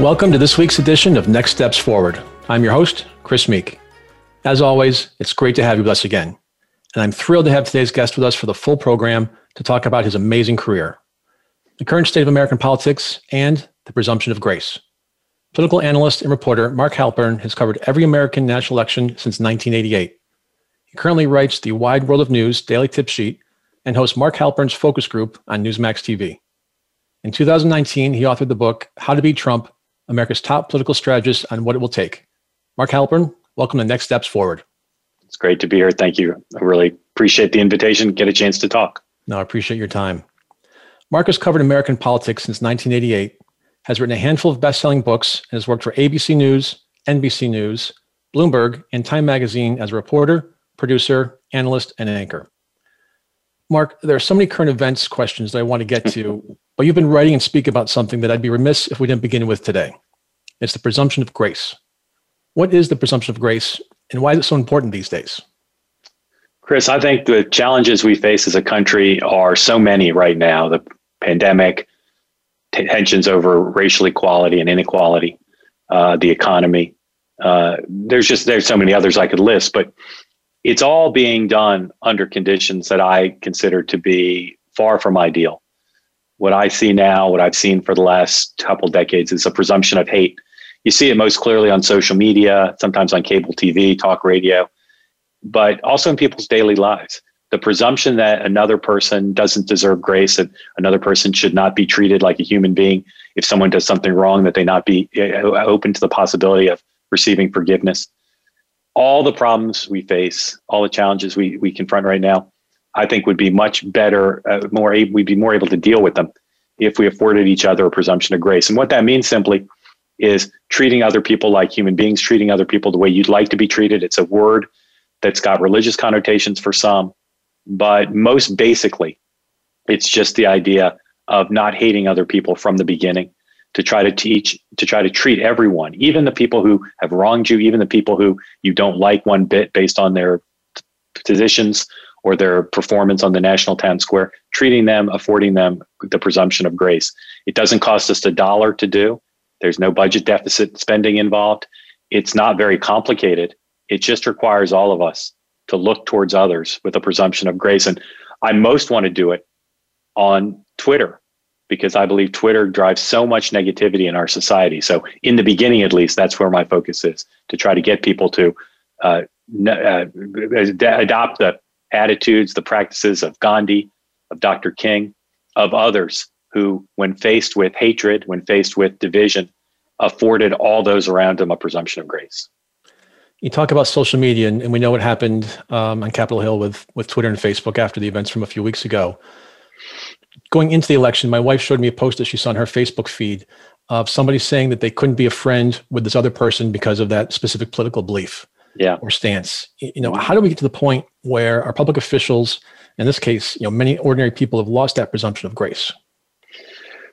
Welcome to this week's edition of Next Steps Forward. I'm your host, Chris Meek. As always, it's great to have you with us again. And I'm thrilled to have today's guest with us for the full program to talk about his amazing career, the current state of American politics, and the presumption of grace. Political analyst and reporter Mark Halperin has covered every American national election since 1988. He currently writes the Wide World of News daily tip sheet and hosts Mark Halperin's focus group on Newsmax TV. In 2019, he authored the book How to Beat Trump America's top political strategist on what it will take. Mark Halperin, welcome to Next Steps Forward. It's great to be here. Thank you. I really appreciate the invitation, get a chance to talk. No, I appreciate your time. Mark has covered American politics since 1988, has written a handful of best selling books, and has worked for ABC News, NBC News, Bloomberg, and Time Magazine as a reporter, producer, analyst, and anchor. Mark, there are so many current events questions that I want to get to, but you've been writing and speak about something that I'd be remiss if we didn't begin with today. It's the presumption of grace. What is the presumption of grace, and why is it so important these days? Chris, I think the challenges we face as a country are so many right now the pandemic, tensions over racial equality and inequality, uh, the economy. Uh, there's just there's so many others I could list, but it's all being done under conditions that I consider to be far from ideal. What I see now, what I've seen for the last couple decades, is a presumption of hate. You see it most clearly on social media, sometimes on cable TV, talk radio, but also in people's daily lives. The presumption that another person doesn't deserve grace, that another person should not be treated like a human being. If someone does something wrong, that they not be uh, open to the possibility of receiving forgiveness all the problems we face, all the challenges we, we confront right now, I think would be much better, uh, more we'd be more able to deal with them if we afforded each other a presumption of grace. And what that means simply is treating other people like human beings, treating other people the way you'd like to be treated. It's a word that's got religious connotations for some, but most basically, it's just the idea of not hating other people from the beginning to try to teach, to try to treat everyone, even the people who have wronged you, even the people who you don't like one bit based on their positions or their performance on the national town square, treating them, affording them the presumption of grace. It doesn't cost us a dollar to do. There's no budget deficit spending involved. It's not very complicated. It just requires all of us to look towards others with a presumption of grace. And I most want to do it on Twitter because I believe Twitter drives so much negativity in our society. So, in the beginning, at least, that's where my focus is to try to get people to uh, uh, adopt the attitudes, the practices of Gandhi, of Dr. King, of others who, when faced with hatred, when faced with division, afforded all those around them a presumption of grace. You talk about social media, and, and we know what happened um, on Capitol Hill with with Twitter and Facebook after the events from a few weeks ago going into the election, my wife showed me a post that she saw on her Facebook feed of somebody saying that they couldn't be a friend with this other person because of that specific political belief yeah. or stance. You know, how do we get to the point where our public officials, in this case, you know, many ordinary people have lost that presumption of grace?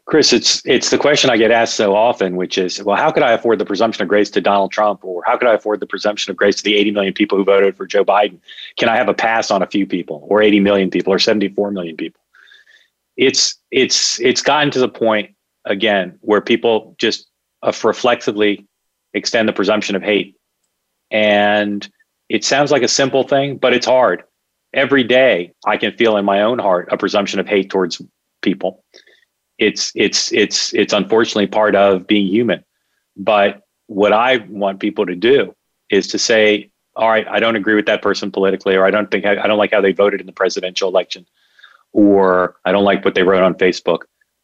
Chris, it's it's the question I get asked so often, which is, well, how could I afford the presumption of grace to Donald Trump, or how could I afford the presumption of grace to the 80 million people who voted for Joe Biden? Can I have a pass on a few people, or 80 million people, or 74 million people? it's it's it's gotten to the point again where people just uh, reflexively extend the presumption of hate and it sounds like a simple thing but it's hard. Every day i can feel in my own heart a presumption of hate towards people. It's it's it's it's unfortunately part of being human. But what i want people to do is to say all right i don't agree with that person politically or i don't think i, don't like how they voted in the presidential election or I don't like what they wrote on Facebook.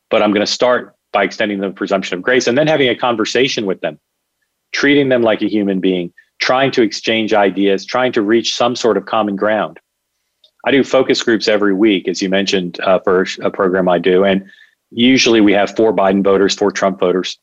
But I'm going to start by extending the presumption of grace and then having a conversation with them, treating them like a human being, trying to exchange ideas, trying to reach some sort of common ground. I do focus groups every week, as you mentioned, uh, for a program I do. And usually we have four Biden voters, four Trump voters.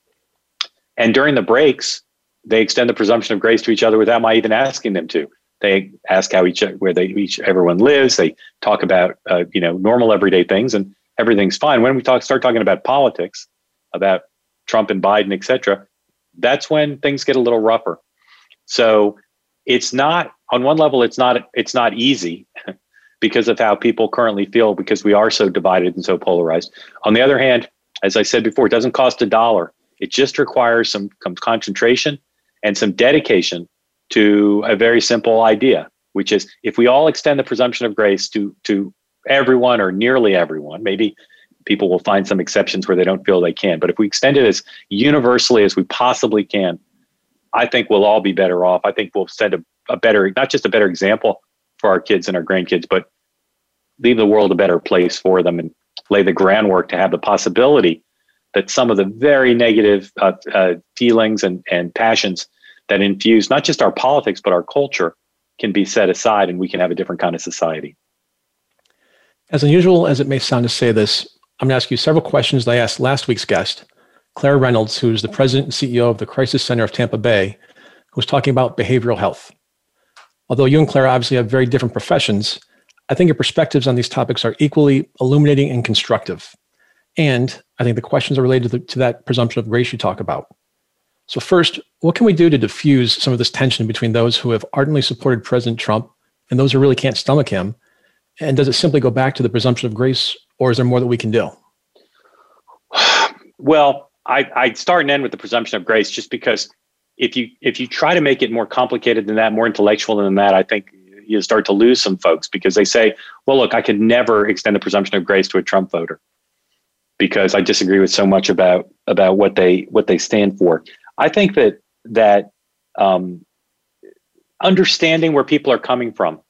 And during the breaks, they extend the presumption of grace to each other without my even asking them to. They ask how each where they each everyone lives. They talk about uh, you know normal everyday things, and everything's fine. When we talk start talking about politics, about Trump and Biden, etc., that's when things get a little rougher. So it's not on one level it's not it's not easy because of how people currently feel because we are so divided and so polarized. On the other hand, as I said before, it doesn't cost a dollar. It just requires some, some concentration and some dedication to a very simple idea, which is if we all extend the presumption of grace to to everyone or nearly everyone, maybe people will find some exceptions where they don't feel they can, but if we extend it as universally as we possibly can, I think we'll all be better off. I think we'll set a, a better, not just a better example for our kids and our grandkids, but leave the world a better place for them and lay the groundwork to have the possibility that some of the very negative uh, uh, feelings and, and passions that infuse not just our politics but our culture can be set aside and we can have a different kind of society. As unusual as it may sound to say this, I'm going to ask you several questions that I asked last week's guest, Claire Reynolds, who's the president and CEO of the Crisis Center of Tampa Bay, who was talking about behavioral health. Although you and Claire obviously have very different professions, I think your perspectives on these topics are equally illuminating and constructive. And I think the questions are related to, the, to, that presumption of grace you talk about. So, first, what can we do to diffuse some of this tension between those who have ardently supported President Trump and those who really can't stomach him? And does it simply go back to the presumption of grace, or is there more that we can do? Well, I, I'd start and end with the presumption of grace just because if you if you try to make it more complicated than that, more intellectual than that, I think you start to lose some folks because they say, well, look, I could never extend the presumption of grace to a Trump voter because I disagree with so much about about what they what they stand for. I think that that um, understanding where people are coming from.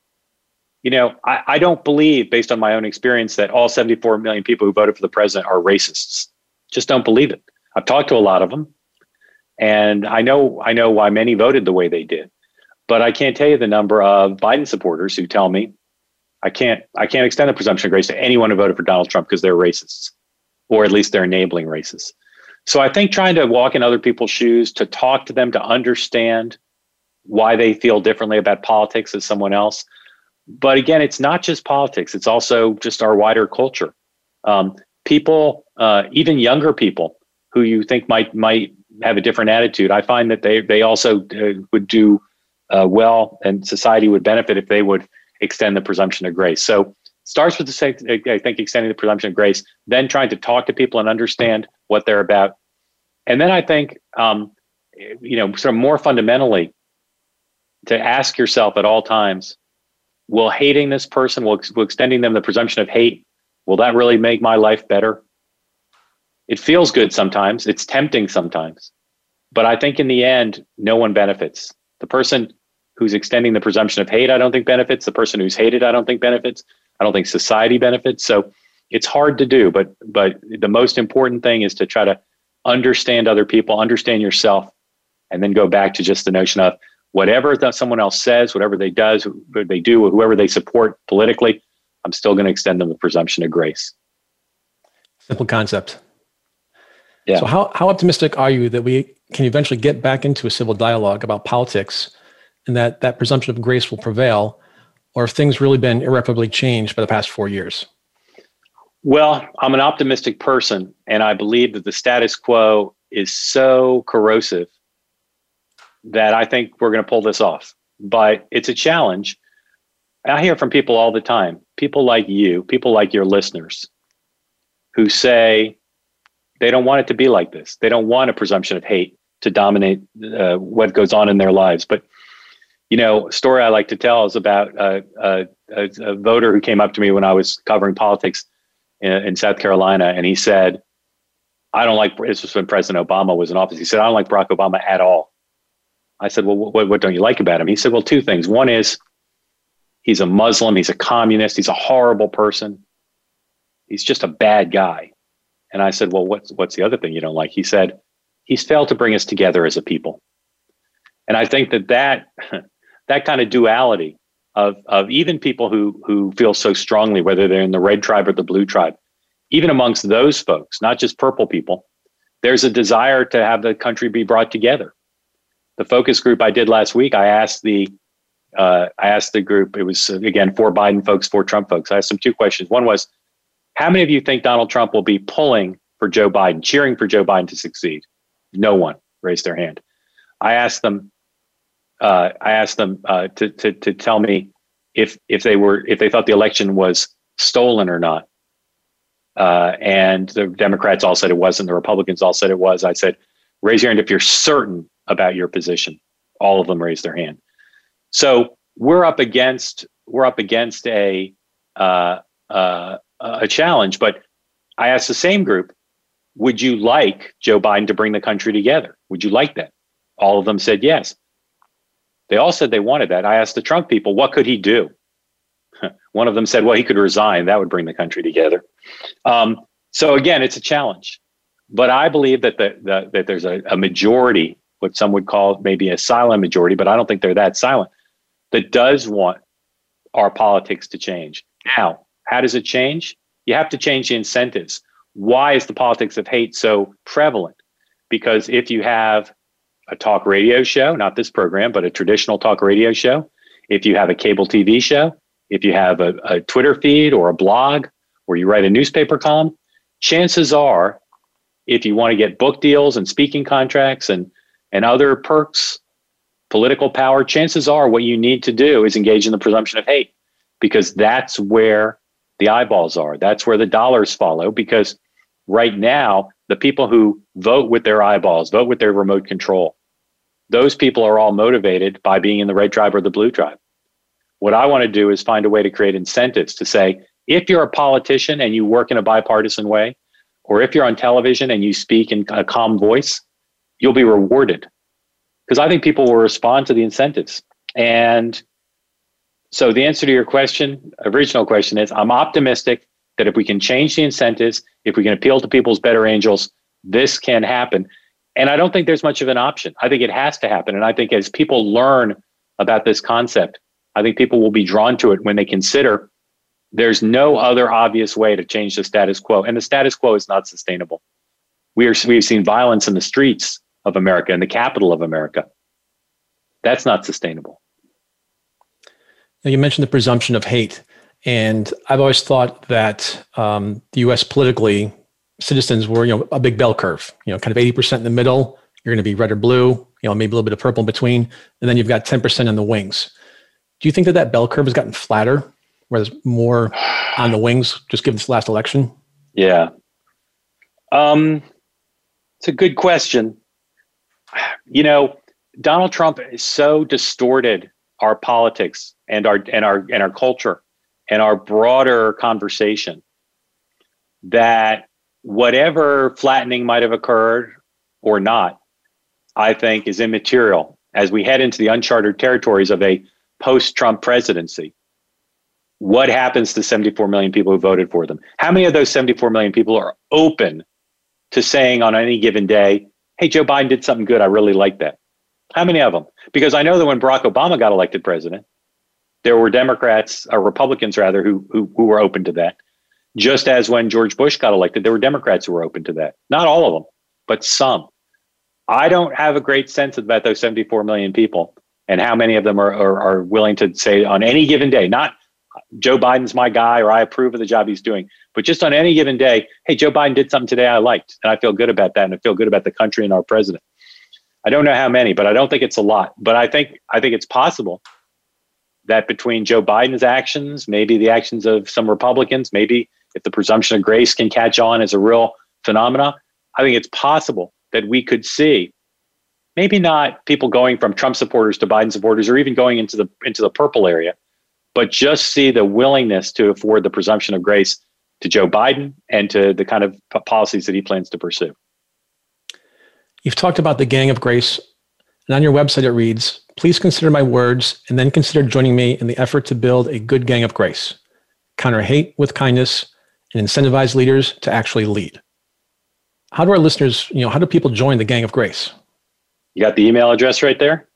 You know, I, I don't believe, based on my own experience, that all 74 million people who voted for the president are racists. Just don't believe it. I've talked to a lot of them, and I know I know why many voted the way they did. But I can't tell you the number of Biden supporters who tell me I can't I can't extend the presumption of grace to anyone who voted for Donald Trump because they're racists, or at least they're enabling racists. So I think trying to walk in other people's shoes, to talk to them, to understand why they feel differently about politics as someone else. But again, it's not just politics; it's also just our wider culture. Um, people, uh, even younger people, who you think might might have a different attitude, I find that they they also uh, would do uh, well, and society would benefit if they would extend the presumption of grace. So starts with the same, I think extending the presumption of grace, then trying to talk to people and understand what they're about, and then I think um, you know sort of more fundamentally to ask yourself at all times, will hating this person, will, will extending them the presumption of hate, will that really make my life better? It feels good sometimes. It's tempting sometimes. But I think in the end, no one benefits. The person who's extending the presumption of hate, I don't think benefits. The person who's hated, I don't think benefits. I don't think society benefits. So it's hard to do, but but the most important thing is to try to understand other people, understand yourself, and then go back to just the notion of whatever that someone else says, whatever they does, they do, whoever they support politically, I'm still going to extend them the presumption of grace. Simple concept. Yeah. So how, how optimistic are you that we can eventually get back into a civil dialogue about politics and that that presumption of grace will prevail or have things really been irreparably changed by the past four years? Well, I'm an optimistic person, and I believe that the status quo is so corrosive that I think we're going to pull this off. But it's a challenge. I hear from people all the time, people like you, people like your listeners, who say, they don't want it to be like this. They don't want a presumption of hate to dominate uh, what goes on in their lives. But you know, a story I like to tell is about uh, a, a, voter who came up to me when I was covering politics in, in, South Carolina, and he said, "I don't like." This was when President Obama was in office. He said, "I don't like Barack Obama at all." I said, "Well, what don't you like about him?" He said, "Well, two things. One is he's a Muslim. He's a communist. He's a horrible person. He's just a bad guy." And I said, Well, what's, what's the other thing you don't like? He said, He's failed to bring us together as a people. And I think that that, that kind of duality of, of even people who, who feel so strongly, whether they're in the red tribe or the blue tribe, even amongst those folks, not just purple people, there's a desire to have the country be brought together. the focus group I did last week, I asked the uh, I asked the group. It was again four Biden folks, four Trump folks. I asked them two questions. One was, how many of you think Donald Trump will be pulling for Joe Biden, cheering for Joe Biden to succeed? No one raised their hand. I asked them. Uh, I asked them uh, to, to to tell me if if they were if they thought the election was stolen or not. Uh, and the Democrats all said it wasn't. The Republicans all said it was. I said, raise your hand if you're certain about your position. All of them raised their hand. So we're up against we're up against a uh, uh, a challenge. But I asked the same group, would you like Joe Biden to bring the country together? Would you like that? All of them said yes. They all said they wanted that. I asked the Trump people, what could he do? One of them said, well, he could resign. That would bring the country together. Um, so again, it's a challenge. But I believe that the, the that there's a, a majority, what some would call maybe a silent majority, but I don't think they're that silent, that does want our politics to change. Now, how does it change? You have to change the incentives. Why is the politics of hate so prevalent? Because if you have a talk radio show, not this program, but a traditional talk radio show, if you have a cable TV show, if you have a, a Twitter feed or a blog, or you write a newspaper column, chances are, if you want to get book deals and speaking contracts and, and other perks, political power, chances are what you need to do is engage in the presumption of hate because that's where the eyeballs are. That's where the dollars follow because right now, the people who vote with their eyeballs, vote with their remote control, those people are all motivated by being in the red tribe or the blue tribe. What I want to do is find a way to create incentives to say, if you're a politician and you work in a bipartisan way, or if you're on television and you speak in a calm voice, you'll be rewarded because I think people will respond to the incentives. And so the answer to your question, original question is I'm optimistic that if we can change the incentives, if we can appeal to people's better angels, this can happen. And I don't think there's much of an option. I think it has to happen. And I think as people learn about this concept, I think people will be drawn to it when they consider there's no other obvious way to change the status quo. And the status quo is not sustainable. We are, we've seen violence in the streets of America, in the capital of America. That's not sustainable. You mentioned the presumption of hate. And I've always thought that um, the US politically, citizens were, you know, a big bell curve, you know, kind of 80% in the middle. You're going to be red or blue, you know, maybe a little bit of purple in between. And then you've got 10% in the wings. Do you think that that bell curve has gotten flatter, where there's more on the wings, just given this last election? Yeah. Um, it's a good question. You know, Donald Trump is so distorted our politics and our and our and our culture and our broader conversation that whatever flattening might have occurred or not, I think is immaterial as we head into the uncharted territories of a post-Trump presidency. What happens to 74 million people who voted for them? How many of those 74 million people are open to saying on any given day, hey, Joe Biden did something good. I really like that. How many of them? Because I know that when Barack Obama got elected president, there were Democrats or Republicans rather who, who, who were open to that. Just as when George Bush got elected, there were Democrats who were open to that. Not all of them, but some. I don't have a great sense about those 74 million people and how many of them are, are, are willing to say on any given day, not Joe Biden's my guy or I approve of the job he's doing, but just on any given day, hey, Joe Biden did something today I liked, and I feel good about that, and I feel good about the country and our president. I don't know how many, but I don't think it's a lot. But I think I think it's possible that between Joe Biden's actions, maybe the actions of some Republicans, maybe if the presumption of grace can catch on as a real phenomena, I think it's possible that we could see maybe not people going from Trump supporters to Biden supporters or even going into the into the purple area, but just see the willingness to afford the presumption of grace to Joe Biden and to the kind of policies that he plans to pursue. You've talked about the gang of grace, and on your website it reads, Please consider my words and then consider joining me in the effort to build a good gang of grace, counter hate with kindness, and incentivize leaders to actually lead. How do our listeners, you know, how do people join the gang of grace? You got the email address right there?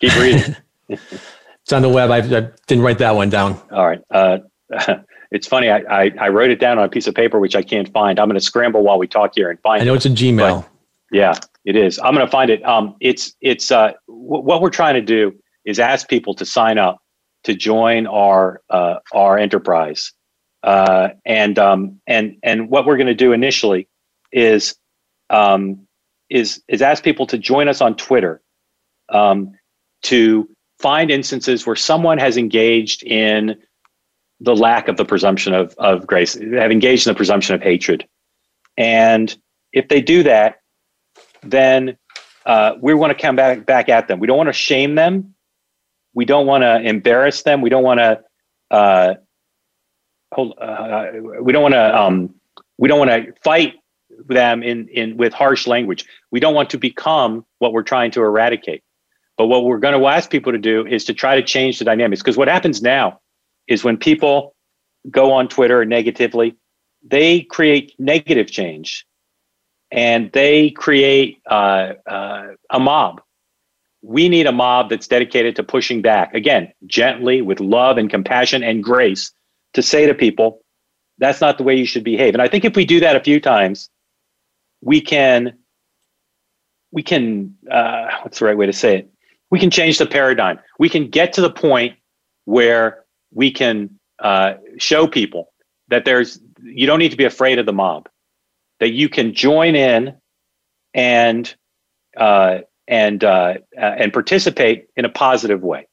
Keep reading. it's on the web. I, I, didn't write that one down. All right. Uh, it's funny. I, I, I, wrote it down on a piece of paper, which I can't find. I'm going to scramble while we talk here and find it. I know it. it's a Gmail. Yeah, it is. I'm going to find it. Um, it's it's uh, w- what we're trying to do is ask people to sign up to join our uh, our enterprise, uh, and um, and and what we're going to do initially is um, is is ask people to join us on Twitter um, to find instances where someone has engaged in the lack of the presumption of, of grace, have engaged in the presumption of hatred. And if they do that, then uh, we want to come back, back at them. We don't want to shame them. We don't want to embarrass them. We don't want to uh, hold. Uh, we don't want to. Um, we don't want to fight them in in with harsh language. We don't want to become what we're trying to eradicate. But what we're going to ask people to do is to try to change the dynamics. Because what happens now is when people go on Twitter negatively, they create negative change and they create uh, uh, a mob. We need a mob that's dedicated to pushing back, again, gently with love and compassion and grace to say to people, that's not the way you should behave. And I think if we do that a few times, we can, we can, uh, what's the right way to say it? we can change the paradigm. We can get to the point where we can uh, show people that there's you don't need to be afraid of the mob, that you can join in and uh, and uh, uh and participate in a positive way.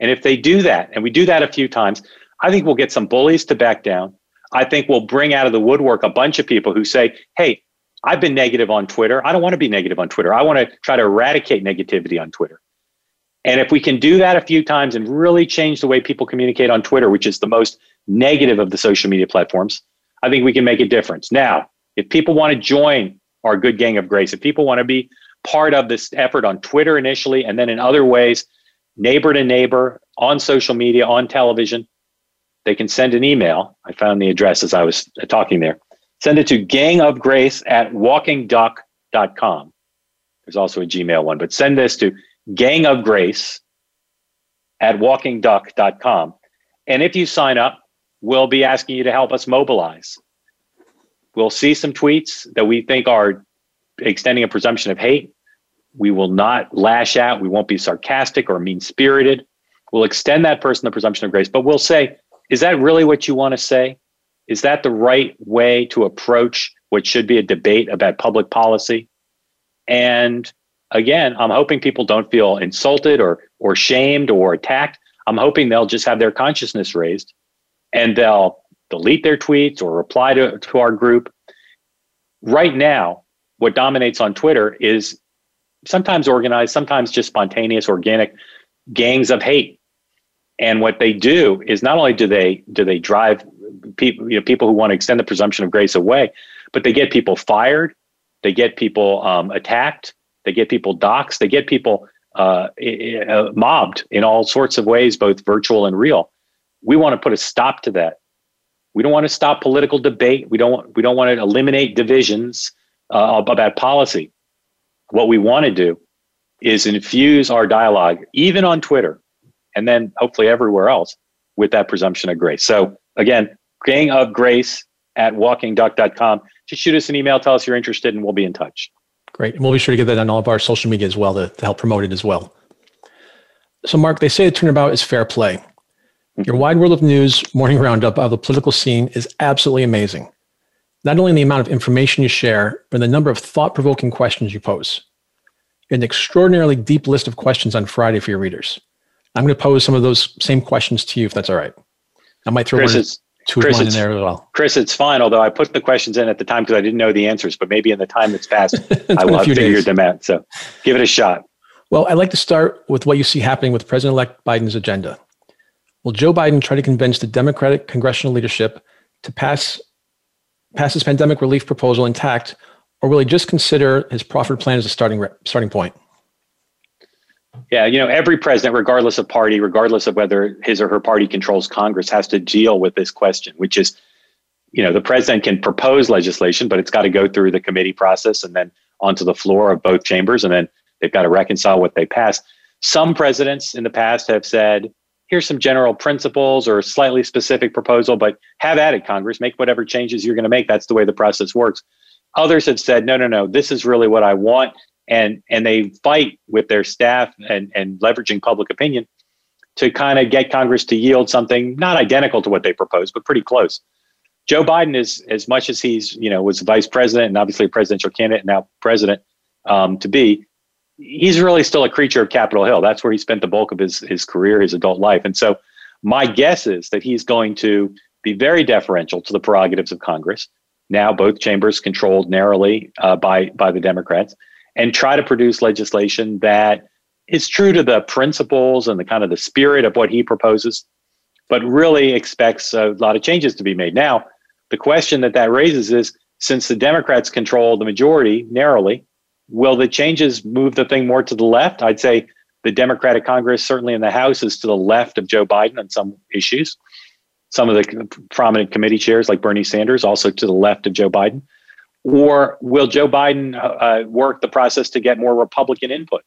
And if they do that, and we do that a few times, I think we'll get some bullies to back down. I think we'll bring out of the woodwork a bunch of people who say, "Hey, I've been negative on Twitter. I don't want to be negative on Twitter. I want to try to eradicate negativity on Twitter." And if we can do that a few times and really change the way people communicate on Twitter, which is the most negative of the social media platforms, I think we can make a difference. Now, if people want to join our good gang of grace, if people want to be part of this effort on Twitter initially, and then in other ways, neighbor to neighbor, on social media, on television, they can send an email. I found the address as I was talking there. Send it to gangofgrace at walkingduck.com. There's also a Gmail one, but send this to gang of grace at walkingduck.com. And if you sign up, we'll be asking you to help us mobilize. We'll see some tweets that we think are extending a presumption of hate. We will not lash out. We won't be sarcastic or mean spirited. We'll extend that person the presumption of grace, but we'll say, is that really what you want to say? Is that the right way to approach what should be a debate about public policy? And again, I'm hoping people don't feel insulted or or shamed or attacked. I'm hoping they'll just have their consciousness raised and they'll delete their tweets or reply to, to our group. Right now, what dominates on Twitter is sometimes organized, sometimes just spontaneous, organic gangs of hate. And what they do is not only do they do they drive people, you know, people who want to extend the presumption of grace away, but they get people fired, they get people um, attacked, they get people doxxed. They get people uh, uh, mobbed in all sorts of ways, both virtual and real. We want to put a stop to that. We don't want to stop political debate. We don't. We don't want to eliminate divisions uh, about policy. What we want to do is infuse our dialogue, even on Twitter, and then hopefully everywhere else, with that presumption of grace. So again, gang of grace at walkingduck.com. Just shoot us an email, tell us you're interested, and we'll be in touch. Great. And we'll be sure to get that on all of our social media as well to, to help promote it as well. So, Mark, they say the turnabout is fair play. Mm-hmm. Your wide world of news morning roundup of the political scene is absolutely amazing. Not only in the amount of information you share, but in the number of thought provoking questions you pose. An extraordinarily deep list of questions on Friday for your readers. I'm going to pose some of those same questions to you, if that's all right. I might throw Chris, one, two Chris, in there as well. Chris, it's fine. Although I put the questions in at the time because I didn't know the answers, but maybe in the time that's passed, I will have figured them out. So give it a shot. Well, I'd like to start with what you see happening with President-elect Biden's agenda. Will Joe Biden try to convince the Democratic congressional leadership to pass pass his pandemic relief proposal intact, or will he just consider his proffered plan as a starting starting point? Yeah, you know, every president, regardless of party, regardless of whether his or her party controls Congress, has to deal with this question, which is, you know, the president can propose legislation, but it's got to go through the committee process and then onto the floor of both chambers, and then they've got to reconcile what they pass. Some presidents in the past have said, here's some general principles or slightly specific proposal, but have at it, Congress, make whatever changes you're going to make. That's the way the process works. Others have said, no, no, no, this is really what I want. And, and they fight with their staff and, and leveraging public opinion to kind of get Congress to yield something not identical to what they proposed, but pretty close. Joe Biden is, as much as he's, you know, was vice president and obviously a presidential candidate, and now president um, to be, he's really still a creature of Capitol Hill. That's where he spent the bulk of his, his career, his adult life. And so my guess is that he's going to be very deferential to the prerogatives of Congress. Now, both chambers controlled narrowly uh, by by the Democrats, and try to produce legislation that is true to the principles and the kind of the spirit of what he proposes, but really expects a lot of changes to be made. Now, the question that that raises is: since the Democrats control the majority narrowly, will the changes move the thing more to the left? I'd say the Democratic Congress, certainly in the House, is to the left of Joe Biden on some issues some of the prominent committee chairs like Bernie Sanders, also to the left of Joe Biden? Or will Joe Biden uh, work the process to get more Republican input?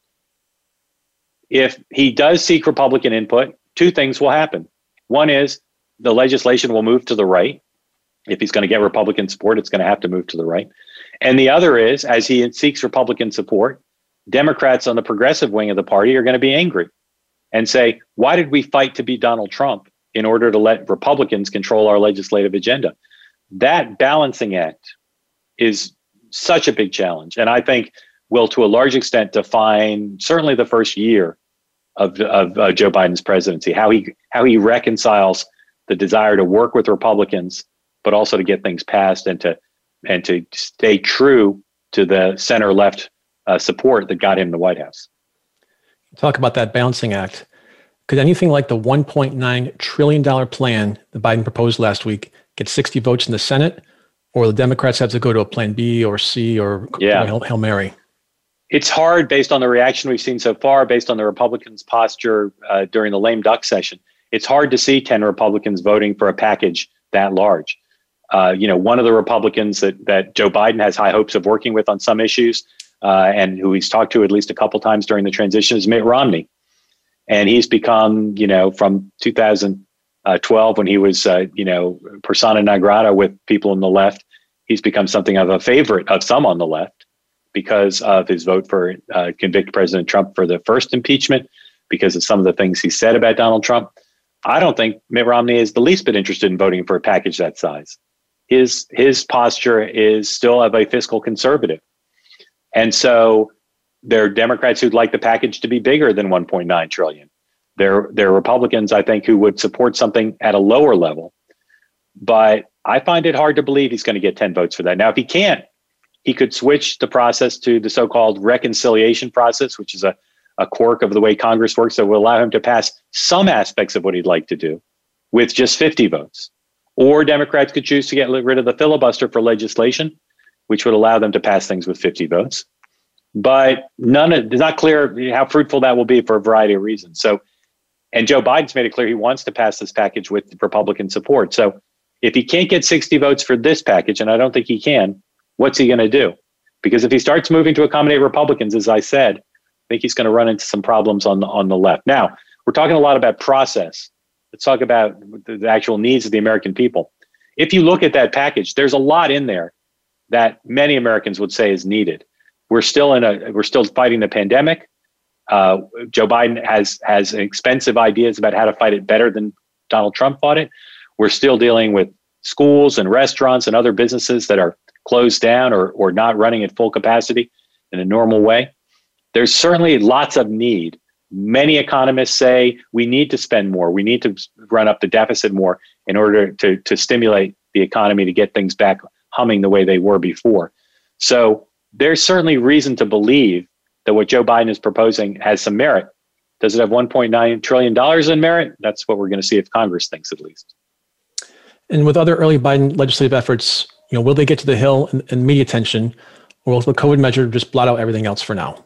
If he does seek Republican input, two things will happen. One is the legislation will move to the right. If he's going to get Republican support, it's going to have to move to the right. And the other is, as he seeks Republican support, Democrats on the progressive wing of the party are going to be angry and say, why did we fight to be Donald Trump? in order to let Republicans control our legislative agenda. That balancing act is such a big challenge. And I think will, to a large extent, define certainly the first year of, of uh, Joe Biden's presidency, how he, how he reconciles the desire to work with Republicans, but also to get things passed and to, and to stay true to the center left uh, support that got him the White House. Talk about that balancing act. Could anything like the $1.9 trillion plan that Biden proposed last week get 60 votes in the Senate? Or the Democrats have to go to a plan B or C or yeah. Hail, Hail Mary? It's hard based on the reaction we've seen so far, based on the Republicans' posture uh, during the lame duck session. It's hard to see 10 Republicans voting for a package that large. Uh, you know, one of the Republicans that, that Joe Biden has high hopes of working with on some issues uh, and who he's talked to at least a couple times during the transition is Mitt Romney. And he's become you know from 2012 when he was uh, you know persona non grata with people on the left he's become something of a favorite of some on the left because of his vote for uh, convict president trump for the first impeachment because of some of the things he said about donald trump. I don't think mitt romney is the least bit interested in voting for a package that size his his posture is still of a fiscal conservative and so there are Democrats who'd like the package to be bigger than 1.9 trillion. There, there are Republicans, I think, who would support something at a lower level. But I find it hard to believe he's going to get 10 votes for that. Now, if he can't, he could switch the process to the so-called reconciliation process, which is a, a quirk of the way Congress works that will allow him to pass some aspects of what he'd like to do with just 50 votes. Or Democrats could choose to get rid of the filibuster for legislation, which would allow them to pass things with 50 votes but none of it's not clear how fruitful that will be for a variety of reasons. So, and Joe Biden's made it clear he wants to pass this package with Republican support. So, if he can't get 60 votes for this package, and I don't think he can, what's he going to do? Because if he starts moving to accommodate Republicans, as I said, I think he's going to run into some problems on the, on the left. Now, we're talking a lot about process. Let's talk about the actual needs of the American people. If you look at that package, there's a lot in there that many Americans would say is needed we're still in a we're still fighting the pandemic. Uh, Joe Biden has has expensive ideas about how to fight it better than Donald Trump fought it. We're still dealing with schools and restaurants and other businesses that are closed down or or not running at full capacity in a normal way. There's certainly lots of need. Many economists say we need to spend more. We need to run up the deficit more in order to to stimulate the economy to get things back humming the way they were before. So there's certainly reason to believe that what Joe Biden is proposing has some merit. Does it have 1.9 trillion dollars in merit? That's what we're going to see if Congress thinks at least. And with other early Biden legislative efforts, you know, will they get to the Hill and, and media attention, or will the COVID measure just blot out everything else for now?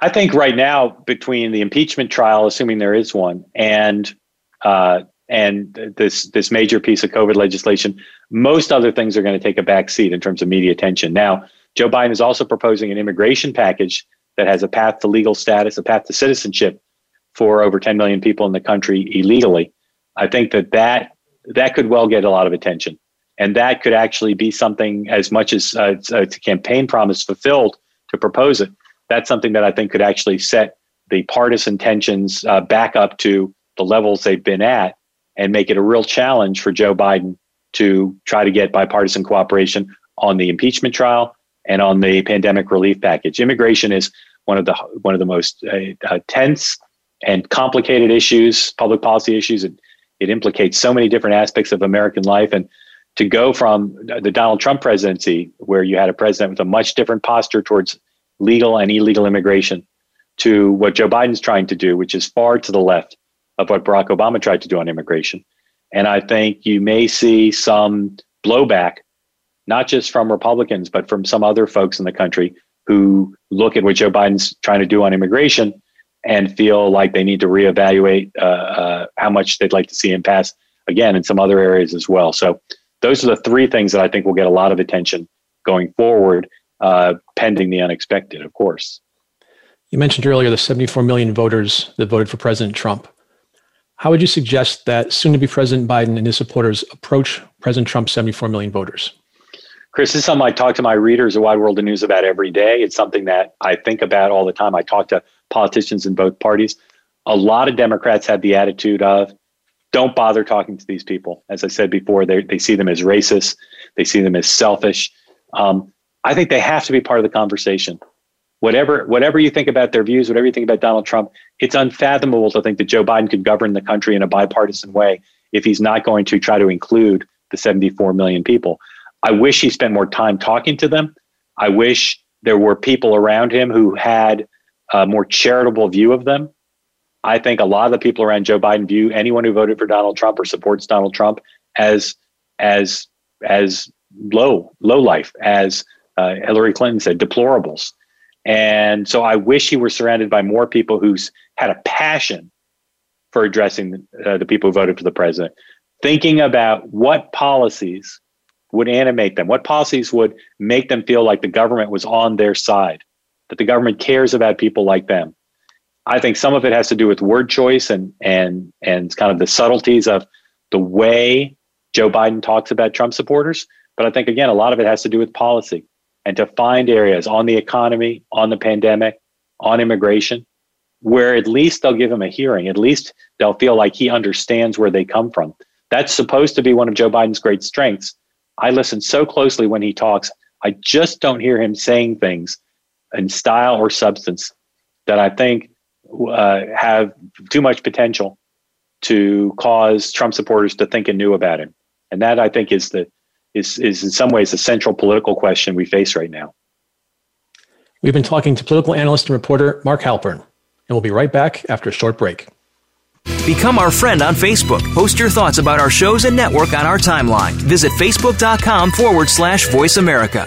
I think right now, between the impeachment trial, assuming there is one, and uh, and this this major piece of COVID legislation, most other things are going to take a back seat in terms of media attention. Now, Joe Biden is also proposing an immigration package that has a path to legal status, a path to citizenship for over 10 million people in the country illegally. I think that that, that could well get a lot of attention. And that could actually be something as much as uh, it's a campaign promise fulfilled to propose it. That's something that I think could actually set the partisan tensions uh, back up to the levels they've been at and make it a real challenge for Joe Biden to try to get bipartisan cooperation on the impeachment trial and on the pandemic relief package. Immigration is one of the one of the most uh, uh, tense and complicated issues, public policy issues. It, it implicates so many different aspects of American life, and to go from the Donald Trump presidency, where you had a president with a much different posture towards legal and illegal immigration, to what Joe Biden's trying to do, which is far to the left of what Barack Obama tried to do on immigration. And I think you may see some blowback, not just from Republicans, but from some other folks in the country who look at what Joe Biden's trying to do on immigration and feel like they need to reevaluate uh, uh, how much they'd like to see him pass again in some other areas as well. So those are the three things that I think will get a lot of attention going forward, uh, pending the unexpected, of course. You mentioned earlier the 74 million voters that voted for President Trump. How would you suggest that soon to be President Biden and his supporters approach President Trump's 74 million voters? Chris, this is something I talk to my readers of Wide World of News about every day. It's something that I think about all the time. I talk to politicians in both parties. A lot of Democrats have the attitude of, don't bother talking to these people. As I said before, they, they see them as racist, they see them as selfish. Um, I think they have to be part of the conversation. Whatever, whatever you think about their views, whatever you think about Donald Trump, it's unfathomable to think that Joe Biden could govern the country in a bipartisan way if he's not going to try to include the 74 million people. I wish he spent more time talking to them. I wish there were people around him who had a more charitable view of them. I think a lot of the people around Joe Biden view anyone who voted for Donald Trump or supports Donald Trump as as as low low life, as uh, Hillary Clinton said, deplorables. And so I wish he were surrounded by more people who's had a passion for addressing uh, the people who voted for the president, thinking about what policies would animate them, what policies would make them feel like the government was on their side, that the government cares about people like them. I think some of it has to do with word choice and and and kind of the subtleties of the way Joe Biden talks about Trump supporters. But I think again, a lot of it has to do with policy and to find areas on the economy, on the pandemic, on immigration, where at least they'll give him a hearing. At least they'll feel like he understands where they come from. That's supposed to be one of Joe Biden's great strengths. I listen so closely when he talks. I just don't hear him saying things in style or substance that I think uh, have too much potential to cause Trump supporters to think anew about him. And that I think is the is is in some ways the central political question we face right now. We've been talking to political analyst and reporter Mark Halperin, and we'll be right back after a short break. Become our friend on Facebook. Post your thoughts about our shows and network on our timeline. Visit facebook.com forward slash voice America.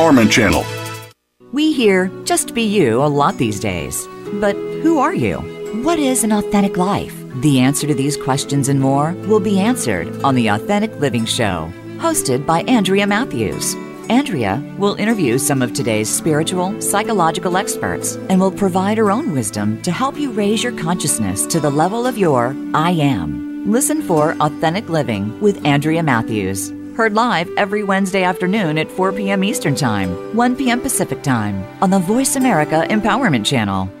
Channel. We hear just be you a lot these days. But who are you? What is an authentic life? The answer to these questions and more will be answered on The Authentic Living Show, hosted by Andrea Matthews. Andrea will interview some of today's spiritual, psychological experts and will provide her own wisdom to help you raise your consciousness to the level of your I am. Listen for Authentic Living with Andrea Matthews. Heard live every Wednesday afternoon at 4 p.m. Eastern Time, 1 p.m. Pacific Time on the Voice America Empowerment Channel.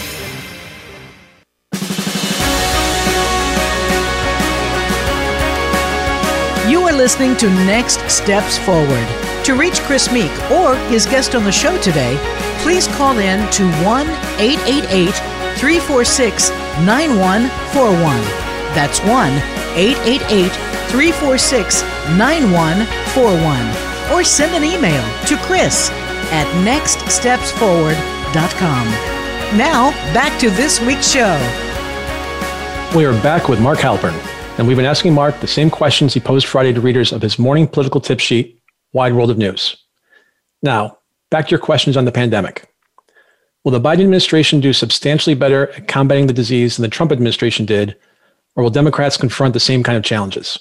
Listening to Next Steps Forward. To reach Chris Meek or his guest on the show today, please call in to 1 888 346 9141. That's 1 888 346 9141. Or send an email to Chris at nextstepsforward.com. Now, back to this week's show. We are back with Mark Halperin, and we've been asking Mark the same questions he posed Friday to readers of his morning political tip sheet, Wide World of News. Now, back to your questions on the pandemic. Will the Biden administration do substantially better at combating the disease than the Trump administration did, or will Democrats confront the same kind of challenges?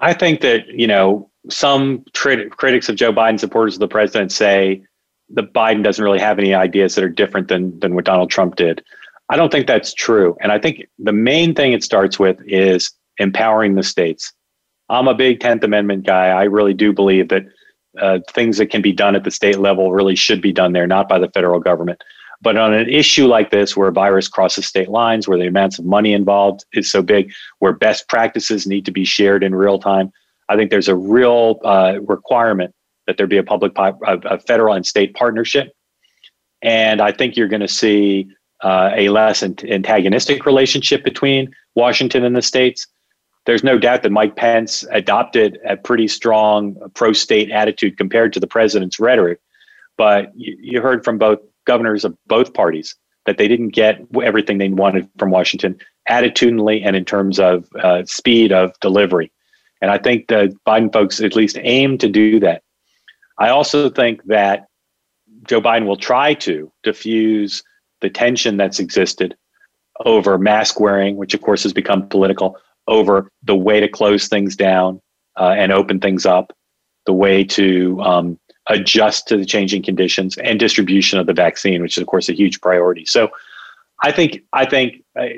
I think that, you know, some crit- critics of Joe Biden, supporters of the president, say that Biden doesn't really have any ideas that are different than, than what Donald Trump did. I don't think that's true. And I think the main thing it starts with is empowering the states. I'm a big 10th Amendment guy. I really do believe that uh, things that can be done at the state level really should be done there, not by the federal government. But on an issue like this, where a virus crosses state lines, where the amounts of money involved is so big, where best practices need to be shared in real time, I think there's a real uh, requirement that there be a public, a, a federal and state partnership. And I think you're going to see uh, a less antagonistic relationship between Washington and the states. There's no doubt that Mike Pence adopted a pretty strong pro state attitude compared to the president's rhetoric. But you, you heard from both governors of both parties that they didn't get everything they wanted from Washington attitudinally and in terms of uh, speed of delivery. And I think the Biden folks at least aim to do that. I also think that Joe Biden will try to diffuse the tension that's existed over mask wearing, which of course has become political, over the way to close things down uh, and open things up, the way to um, adjust to the changing conditions, and distribution of the vaccine, which is of course a huge priority. So, I think I think uh,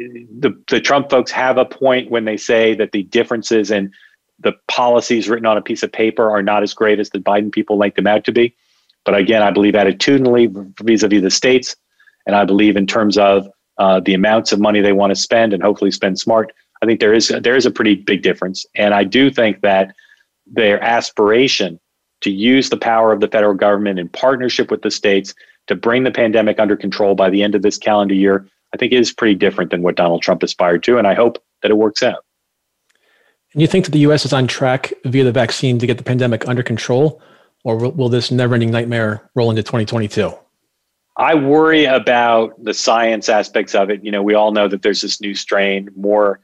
the the Trump folks have a point when they say that the differences in the policies written on a piece of paper are not as great as the Biden people make them out to be. But again, I believe attitudinally vis-a-vis the states, and I believe in terms of uh, the amounts of money they want to spend and hopefully spend smart. I think there is there is a pretty big difference, and I do think that their aspiration to use the power of the federal government in partnership with the states to bring the pandemic under control by the end of this calendar year, I think is pretty different than what Donald Trump aspired to, and I hope that it works out. And you think that the U.S. is on track via the vaccine to get the pandemic under control, or will, this never-ending nightmare roll into 2022? I worry about the science aspects of it. You know, we all know that there's this new strain, more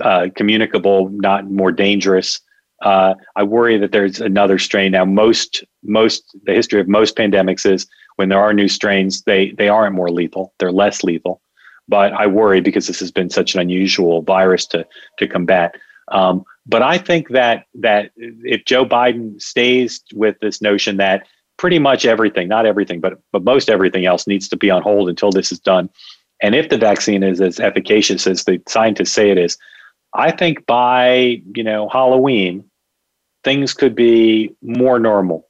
uh, communicable, not more dangerous. Uh, I worry that there's another strain now. Most, most, the history of most pandemics is when there are new strains, they they aren't more lethal; they're less lethal. But I worry because this has been such an unusual virus to to combat. Um, but I think that that if Joe Biden stays with this notion that pretty much everything, not everything, but but most everything else needs to be on hold until this is done. And if the vaccine is as efficacious as the scientists say it is, I think by you know Halloween, things could be more normal.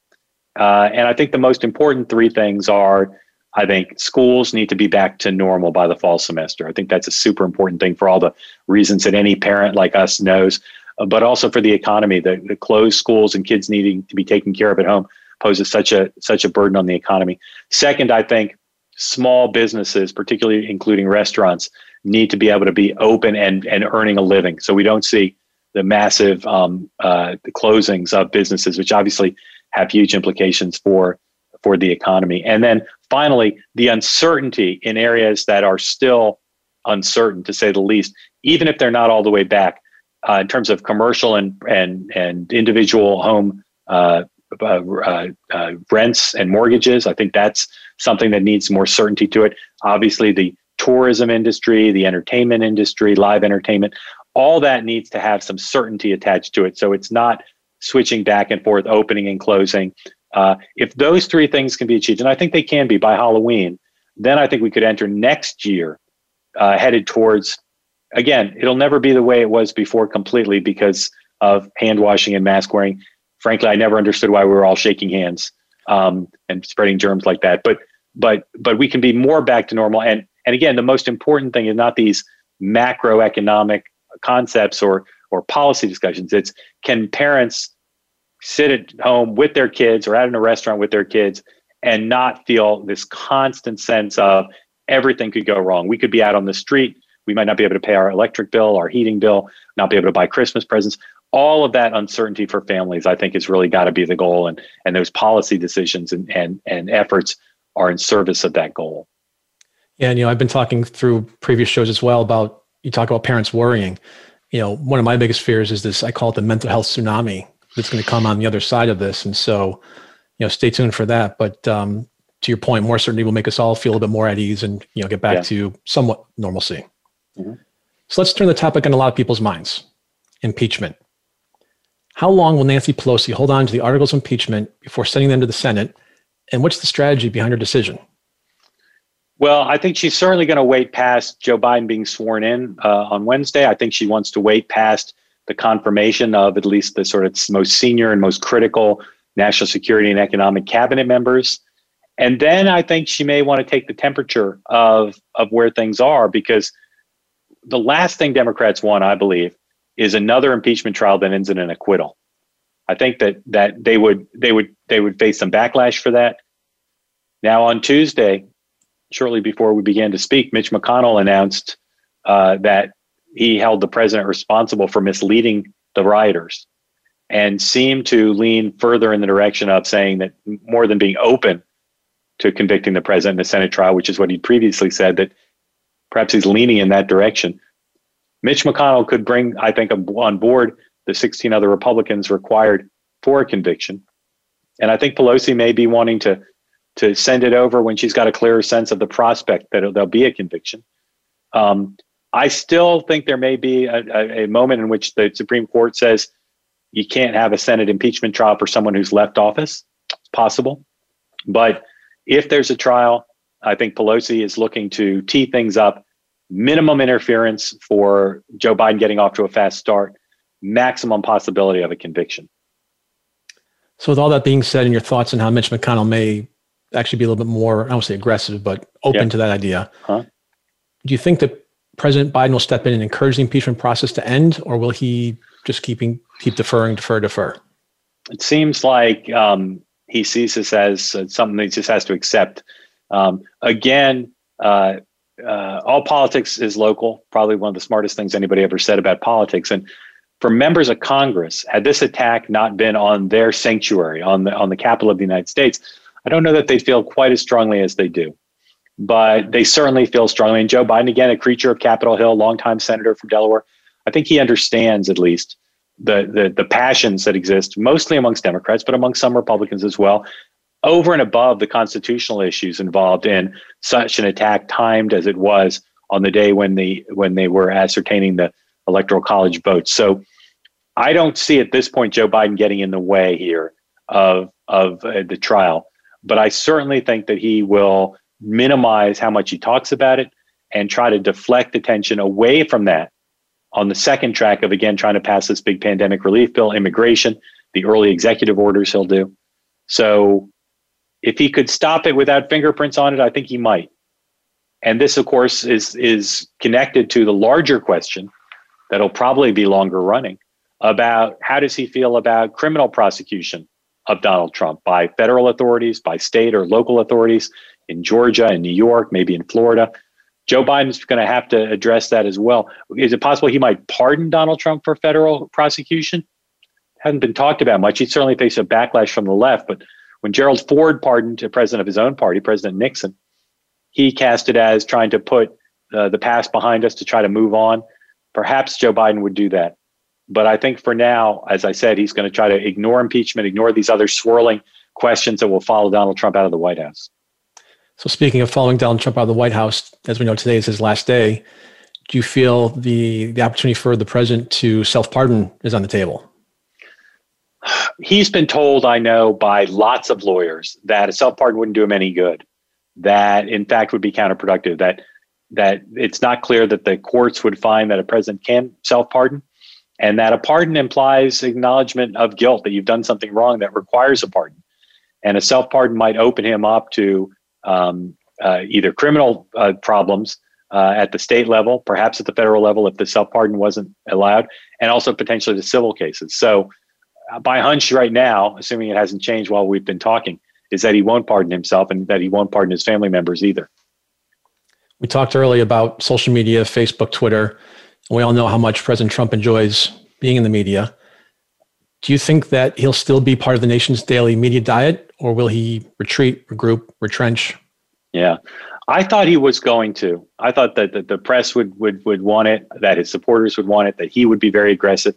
Uh, and I think the most important three things are I think schools need to be back to normal by the fall semester. I think that's a super important thing for all the reasons that any parent like us knows, but also for the economy. The, the closed schools and kids needing to be taken care of at home poses such a such a burden on the economy. Second, I think small businesses, particularly including restaurants, need to be able to be open and and earning a living. So we don't see the massive um, uh, the closings of businesses, which obviously have huge implications for for the economy. And then finally, the uncertainty in areas that are still uncertain, to say the least, even if they're not all the way back uh, in terms of commercial and and and individual home uh, uh, uh, uh, rents and mortgages. I think that's something that needs more certainty to it. Obviously, the tourism industry, the entertainment industry, live entertainment, all that needs to have some certainty attached to it. So it's not switching back and forth, opening and closing. Uh, if those three things can be achieved, and I think they can be by Halloween, then I think we could enter next year uh, headed towards, again, it'll never be the way it was before completely because of hand washing and mask wearing frankly, I never understood why we were all shaking hands um, and spreading germs like that. But but but we can be more back to normal. And and again, the most important thing is not these macroeconomic concepts or or policy discussions. It's can parents sit at home with their kids or out in a restaurant with their kids and not feel this constant sense of everything could go wrong. We could be out on the street. We might not be able to pay our electric bill, our heating bill, not be able to buy Christmas presents all of that uncertainty for families, I think, has really got to be the goal, and and those policy decisions and and and efforts are in service of that goal. Yeah, and you know, I've been talking through previous shows as well about you talk about parents worrying. You know, one of my biggest fears is this. I call it the mental health tsunami that's going to come on the other side of this, and so you know, stay tuned for that. But um, to your point, more certainty will make us all feel a bit more at ease and you know get back yeah. to somewhat normalcy. Mm-hmm. So let's turn the topic in a lot of people's minds: impeachment. How long will Nancy Pelosi hold on to the articles of impeachment before sending them to the Senate? And what's the strategy behind her decision? Well, I think she's certainly going to wait past Joe Biden being sworn in uh, on Wednesday. I think she wants to wait past the confirmation of at least the sort of most senior and most critical national security and economic cabinet members. And then I think she may want to take the temperature of, of where things are because the last thing Democrats want, I believe, is another impeachment trial that ends in an acquittal. I think that that they would they would they would face some backlash for that. Now on Tuesday, shortly before we began to speak, Mitch McConnell announced uh, that he held the president responsible for misleading the rioters, and seemed to lean further in the direction of saying that more than being open to convicting the president in the Senate trial, which is what he'd previously said, that perhaps he's leaning in that direction. Mitch McConnell could bring, I think, on board the 16 other Republicans required for a conviction. And I think Pelosi may be wanting to to send it over when she's got a clearer sense of the prospect that there'll be a conviction. Um, I still think there may be a, a, a, moment in which the Supreme Court says you can't have a Senate impeachment trial for someone who's left office. It's possible. But if there's a trial, I think Pelosi is looking to tee things up minimum interference for Joe Biden getting off to a fast start, maximum possibility of a conviction. So, with all that being said, and your thoughts on how Mitch McConnell may actually be a little bit more, I don't say aggressive, but open to that idea, huh? do you think that President Biden will step in and encourage the impeachment process to end, or will he just keeping keep deferring, defer, defer? It seems like um, he sees this as uh, something that he just has to accept. Um, again, uh, uh, all politics is local. Probably one of the smartest things anybody ever said about politics. And for members of Congress, had this attack not been on their sanctuary, on the on the Capitol of the United States, I don't know that they feel quite as strongly as they do. But they certainly feel strongly. And Joe Biden, again, a creature of Capitol Hill, longtime senator from Delaware, I think he understands at least the, the the passions that exist, mostly amongst Democrats, but among some Republicans as well, over and above the constitutional issues involved in such an attack timed as it was on the day when the when they were ascertaining the electoral college votes. So I don't see at this point Joe Biden getting in the way here of of uh, the trial, but I certainly think that he will minimize how much he talks about it and try to deflect attention away from that on the second track of again trying to pass this big pandemic relief bill, immigration, the early executive orders he'll do. So if he could stop it without fingerprints on it, I think he might. And this, of course, is is connected to the larger question that'll probably be longer running about how does he feel about criminal prosecution of Donald Trump by federal authorities, by state or local authorities in Georgia and New York, maybe in Florida. Joe Biden's going to have to address that as well. Is it possible he might pardon Donald Trump for federal prosecution? Hasn't been talked about much. He'd certainly face a backlash from the left. But when Gerald Ford pardoned a president of his own party, President Nixon, he cast it as trying to put uh, the past behind us to try to move on. Perhaps Joe Biden would do that. But I think for now, as I said, he's going to try to ignore impeachment, ignore these other swirling questions that will follow Donald Trump out of the White House. So, speaking of following Donald Trump out of the White House, as we know today is his last day, do you feel the, the opportunity for the president to self pardon is on the table? He's been told, I know, by lots of lawyers that a self pardon wouldn't do him any good, that in fact would be counterproductive, that that it's not clear that the courts would find that a president can self pardon, and that a pardon implies acknowledgement of guilt that you've done something wrong that requires a pardon. And a self pardon might open him up to um, uh, either criminal uh, problems uh, at the state level, perhaps at the federal level if the self pardon wasn't allowed, and also potentially the civil cases. So, Uh, my hunch right now, assuming it hasn't changed while we've been talking, is that he won't pardon himself and that he won't pardon his family members either. We talked earlier about social media, Facebook, Twitter. We all know how much President Trump enjoys being in the media. Do you think that he'll still be part of the nation's daily media diet, or will he retreat, regroup, retrench? Yeah, I thought he was going to. I thought that the, the press would would would want it, that his supporters would want it, that he would be very aggressive.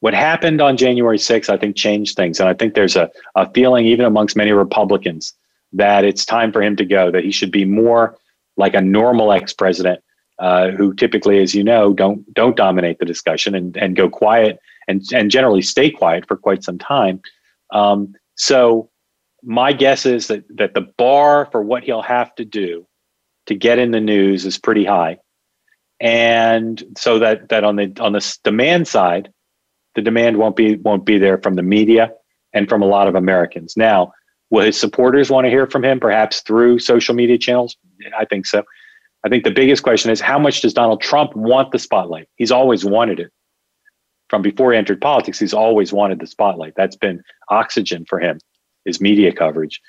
What happened on January 6th, I think, changed things, and I think there's a, a feeling, even amongst many Republicans, that it's time for him to go. That he should be more like a normal ex-president, uh, who typically, as you know, don't don't dominate the discussion and and go quiet and and generally stay quiet for quite some time. Um, so my guess is that that the bar for what he'll have to do to get in the news is pretty high, and so that that on the on the demand side, the demand won't be won't be there from the media and from a lot of Americans. Now, will his supporters want to hear from him, perhaps through social media channels? I think so. I think the biggest question is how much does Donald Trump want the spotlight? He's always wanted it from before he entered politics, he's always wanted the spotlight. That's been oxygen for him, his media coverage.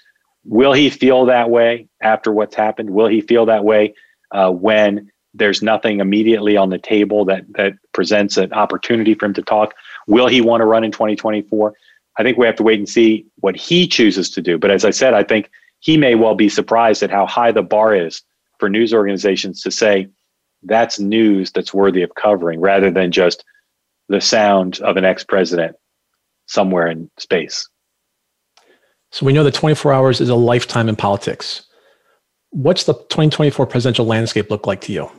Will he feel that way after what's happened? Will he feel that way uh, when there's nothing immediately on the table that that presents an opportunity for him to talk? Will he want to run in 2024? I think we have to wait and see what he chooses to do. But as I said, I think he may well be surprised at how high the bar is for news organizations to say that's news that's worthy of covering rather than just the sound of an ex president somewhere in space. So we know that 24 hours is a lifetime in politics. What's the 2024 presidential landscape look like to you?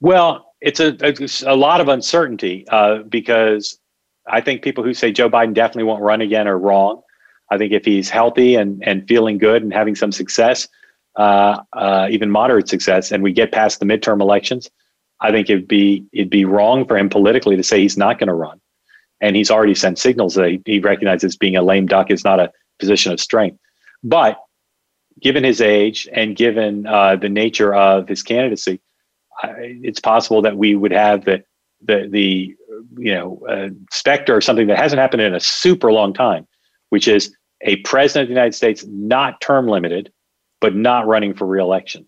Well, it's a, it's a lot of uncertainty uh, because I think people who say Joe Biden definitely won't run again are wrong. I think if he's healthy and, and feeling good and having some success, uh, uh, even moderate success, and we get past the midterm elections, I think it'd be it'd be wrong for him politically to say he's not going to run, and he's already sent signals that he, he recognizes being a lame duck is not a position of strength. But given his age and given uh, the nature of his candidacy, it's possible that we would have the the the you know uh, specter of something that hasn't happened in a super long time, which is a president of the United States not term limited, but not running for reelection.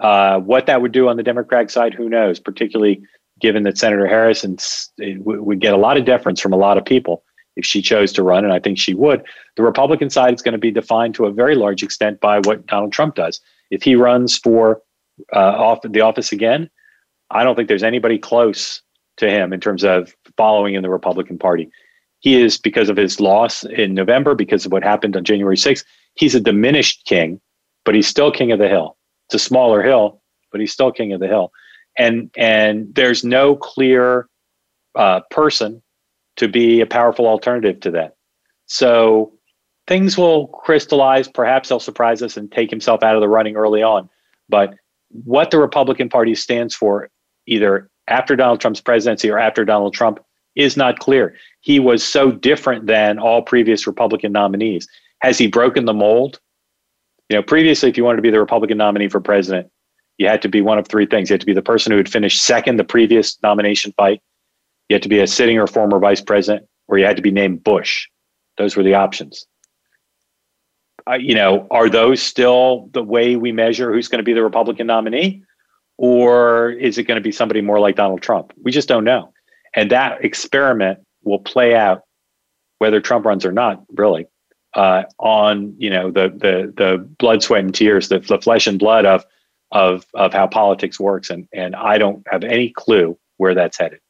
Uh, what that would do on the Democratic side, who knows? Particularly given that Senator Harrison would get a lot of deference from a lot of people if she chose to run, and I think she would. The Republican side is going to be defined to a very large extent by what Donald Trump does. If he runs for uh, off the office again, I don't think there's anybody close to him in terms of following in the Republican Party. He is because of his loss in November, because of what happened on January 6th. He's a diminished king, but he's still king of the hill. It's a smaller hill, but he's still king of the hill. And and there's no clear uh, person to be a powerful alternative to that. So things will crystallize. Perhaps he'll surprise us and take himself out of the running early on. But what the Republican Party stands for, either after Donald Trump's presidency or after Donald Trump, is not clear. He was so different than all previous Republican nominees. Has he broken the mold? You know, previously, if you wanted to be the Republican nominee for president, you had to be one of three things. You had to be the person who had finished second the previous nomination fight. You had to be a sitting or former vice president, or you had to be named Bush. Those were the options. Uh, you know, are those still the way we measure who's going to be the Republican nominee? Or is it going to be somebody more like Donald Trump? We just don't know. And that experiment will play out whether Trump runs or not, really, uh, on you know the the the blood, sweat, and tears, the, the flesh and blood of of of how politics works. And and I don't have any clue where that's headed.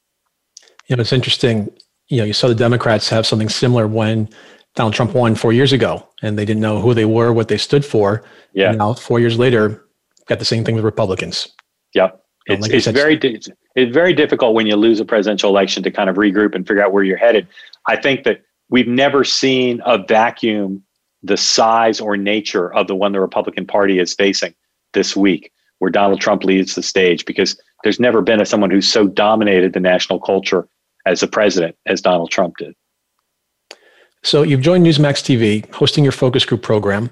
You know, it's interesting. You know, you saw the Democrats have something similar when Donald Trump won four years ago, and they didn't know who they were, what they stood for. Yeah. And now, four years later, got the same thing with Republicans. Yep. It's, like it's said, very it's, it's very difficult when you lose a presidential election to kind of regroup and figure out where you're headed. I think that we've never seen a vacuum the size or nature of the one the Republican Party is facing this week, where Donald Trump leads the stage, because there's never been a, someone who's so dominated the national culture as a president as Donald Trump did. So you've joined Newsmax TV, hosting your focus group program.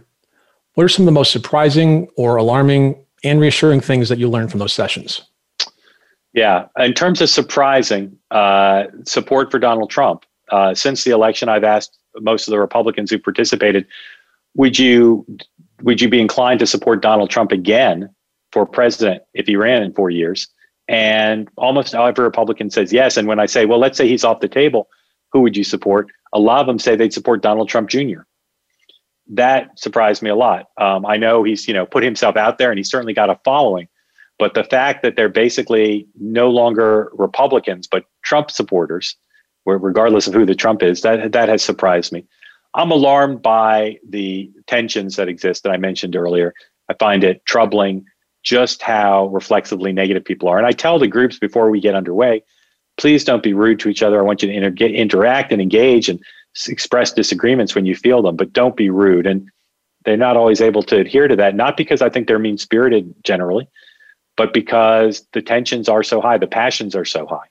What are some of the most surprising or alarming and reassuring things that you learned from those sessions? Yeah, in terms of surprising uh, support for Donald Trump, uh, since the election, I've asked most of the Republicans who participated, would you would you be inclined to support Donald Trump again for president if he ran in four years? And almost every Republican says yes. And when I say, well, let's say he's off the table, who would you support? A lot of them say they'd support Donald Trump Jr. That surprised me a lot. Um, I know he's you know put himself out there and he's certainly got a following, but the fact that they're basically no longer Republicans but Trump supporters, regardless of who the Trump is, that that has surprised me. I'm alarmed by the tensions that exist that I mentioned earlier. I find it troubling just how reflexively negative people are. And I tell the groups before we get underway, please don't be rude to each other. I want you to inter- interact and engage and express disagreements when you feel them, but don't be rude. And they're not always able to adhere to that, not because I think they're mean spirited generally, but because the tensions are so high, the passions are so high.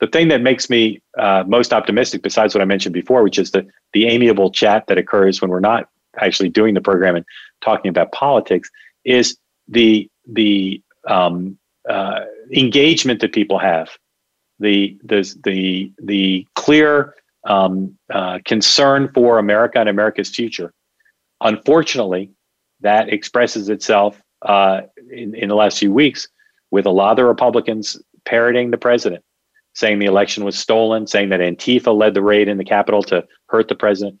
The thing that makes me uh, most optimistic, besides what I mentioned before, which is the, the amiable chat that occurs when we're not actually doing the program and talking about politics, is the the um, uh, engagement that people have the the the the clear um, uh, concern for America and America's future. Unfortunately, that expresses itself uh, in, in the last few weeks with a lot of the Republicans parroting the president, saying the election was stolen, saying that Antifa led the raid in the Capitol to hurt the president.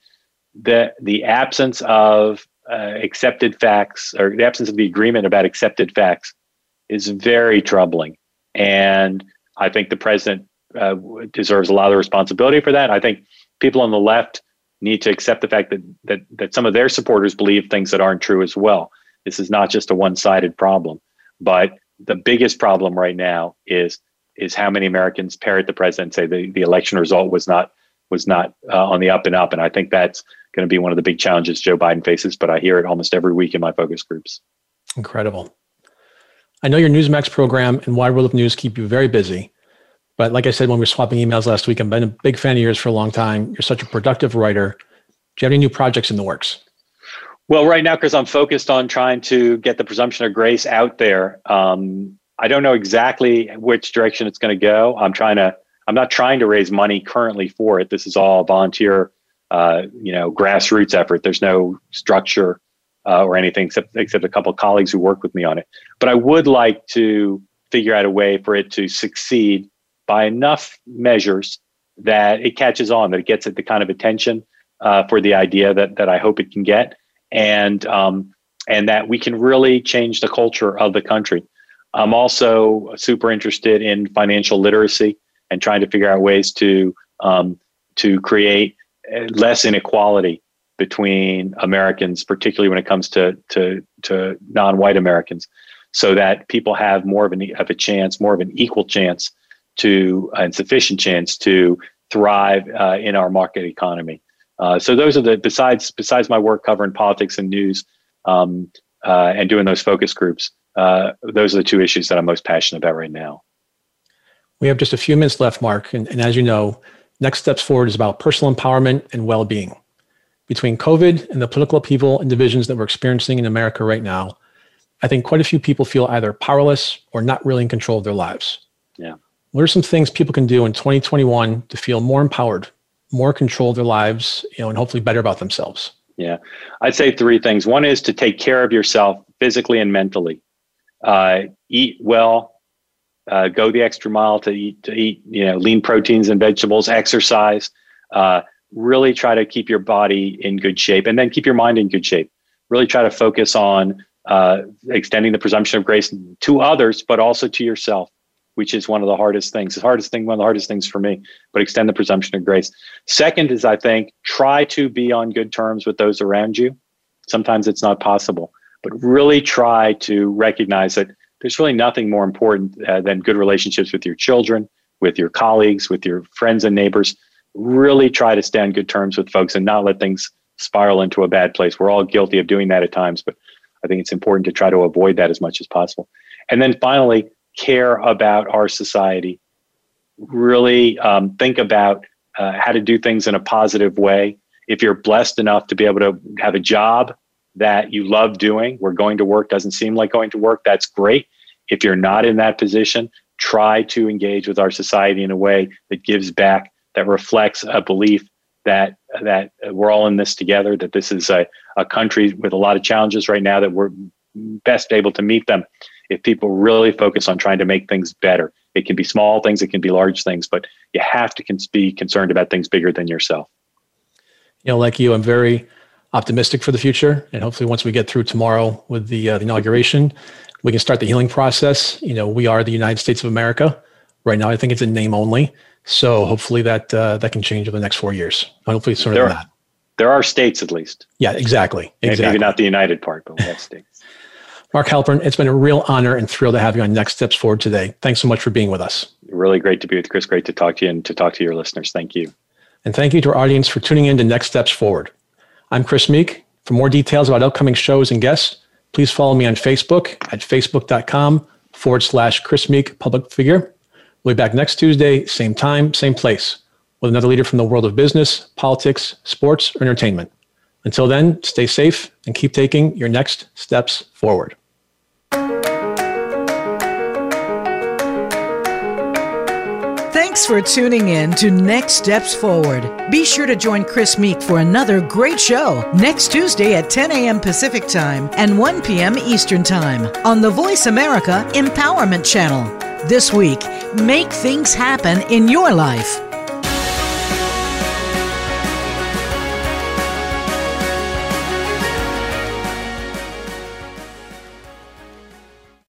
The the absence of uh, accepted facts or the absence of the agreement about accepted facts is very troubling. And I think the president uh, deserves a lot of responsibility for that. I think people on the left need to accept the fact that that that some of their supporters believe things that aren't true as well. This is not just a one-sided problem, but the biggest problem right now is is how many Americans parrot the president say the, the election result was not was not uh, on the up and up, and I think that's going to be one of the big challenges Joe Biden faces. But I hear it almost every week in my focus groups. Incredible. I know your Newsmax program and Wide World of News keep you very busy. But like I said when we were swapping emails last week, I've been a big fan of yours for a long time. You're such a productive writer. Do you have any new projects in the works? Well, right now, because I'm focused on trying to get the presumption of grace out there. Um, I don't know exactly which direction it's going to go. I'm trying to. I'm not trying to raise money currently for it. This is all a volunteer, uh, you know, grassroots effort. There's no structure uh, or anything except except a couple of colleagues who work with me on it. But I would like to figure out a way for it to succeed by enough measures that it catches on, that it gets at the kind of attention uh, for the idea that that I hope it can get, and um, and that we can really change the culture of the country. I'm also super interested in financial literacy and trying to figure out ways to um, to create uh, less inequality between Americans, particularly when it comes to to to non-white Americans, so that people have more of an of a chance, more of an equal chance to and sufficient chance to thrive uh, in our market economy. Uh, so those are the besides besides my work covering politics and news um, uh, and doing those focus groups. Uh, those are the two issues that I'm most passionate about right now. We have just a few minutes left, Mark, and, and as you know, next steps forward is about personal empowerment and well-being. Between COVID and the political upheaval and divisions that we're experiencing in America right now, I think quite a few people feel either powerless or not really in control of their lives. Yeah. What are some things people can do in 2021 to feel more empowered, more control of their lives, you know, and hopefully better about themselves? Yeah, I'd say three things. One is to take care of yourself physically and mentally. Uh, eat well, uh, go the extra mile to eat to eat you know lean proteins and vegetables. Exercise. Uh, really try to keep your body in good shape, and then keep your mind in good shape. Really try to focus on uh, extending the presumption of grace to others, but also to yourself which is one of the hardest things. The hardest thing, one of the hardest things for me, but extend the presumption of grace. Second is, I think, try to be on good terms with those around you. Sometimes it's not possible, but really try to recognize that there's really nothing more important uh, than good relationships with your children, with your colleagues, with your friends and neighbors. Really try to stay on good terms with folks and not let things spiral into a bad place. We're all guilty of doing that at times, but I think it's important to try to avoid that as much as possible. And then finally, care about our society, really um, think about uh, how to do things in a positive way. If you're blessed enough to be able to have a job that you love doing, where going to work doesn't seem like going to work, that's great. If you're not in that position, try to engage with our society in a way that gives back, that reflects a belief that that we're all in this together, that this is a, a country with a lot of challenges right now, that we're best able to meet them if people really focus on trying to make things better. It can be small things, it can be large things, but you have to be concerned about things bigger than yourself. You know, like you, I'm very optimistic for the future, and hopefully, once we get through tomorrow with the, uh, the inauguration, we can start the healing process. You know, we are the United States of America. Right now, I think it's in name only. So hopefully that uh, that can change over the next four years. Hopefully sooner there than are, that. There are states, at least. Yeah, exactly. exactly. Maybe not the United part, but we have states. Mark Halperin, it's been a real honor and thrill to have you on Next Steps Forward today. Thanks so much for being with us. Really great to be with Chris. Great to talk to you and to talk to your listeners. Thank you. And thank you to our audience for tuning in to Next Steps Forward. I'm Chris Meek. For more details about upcoming shows and guests, please follow me on Facebook at facebook.com forward slash Chris Meek public figure. We'll be back next Tuesday, same time, same place, with another leader from the world of business, politics, sports, or entertainment. Until then, stay safe and keep taking your next steps forward. Thanks for tuning in to Next Steps Forward. Be sure to join Chris Meek for another great show next Tuesday at 10 a.m. Pacific Time and 1 p.m. Eastern Time on the Voice America Empowerment Channel. This week, make things happen in your life.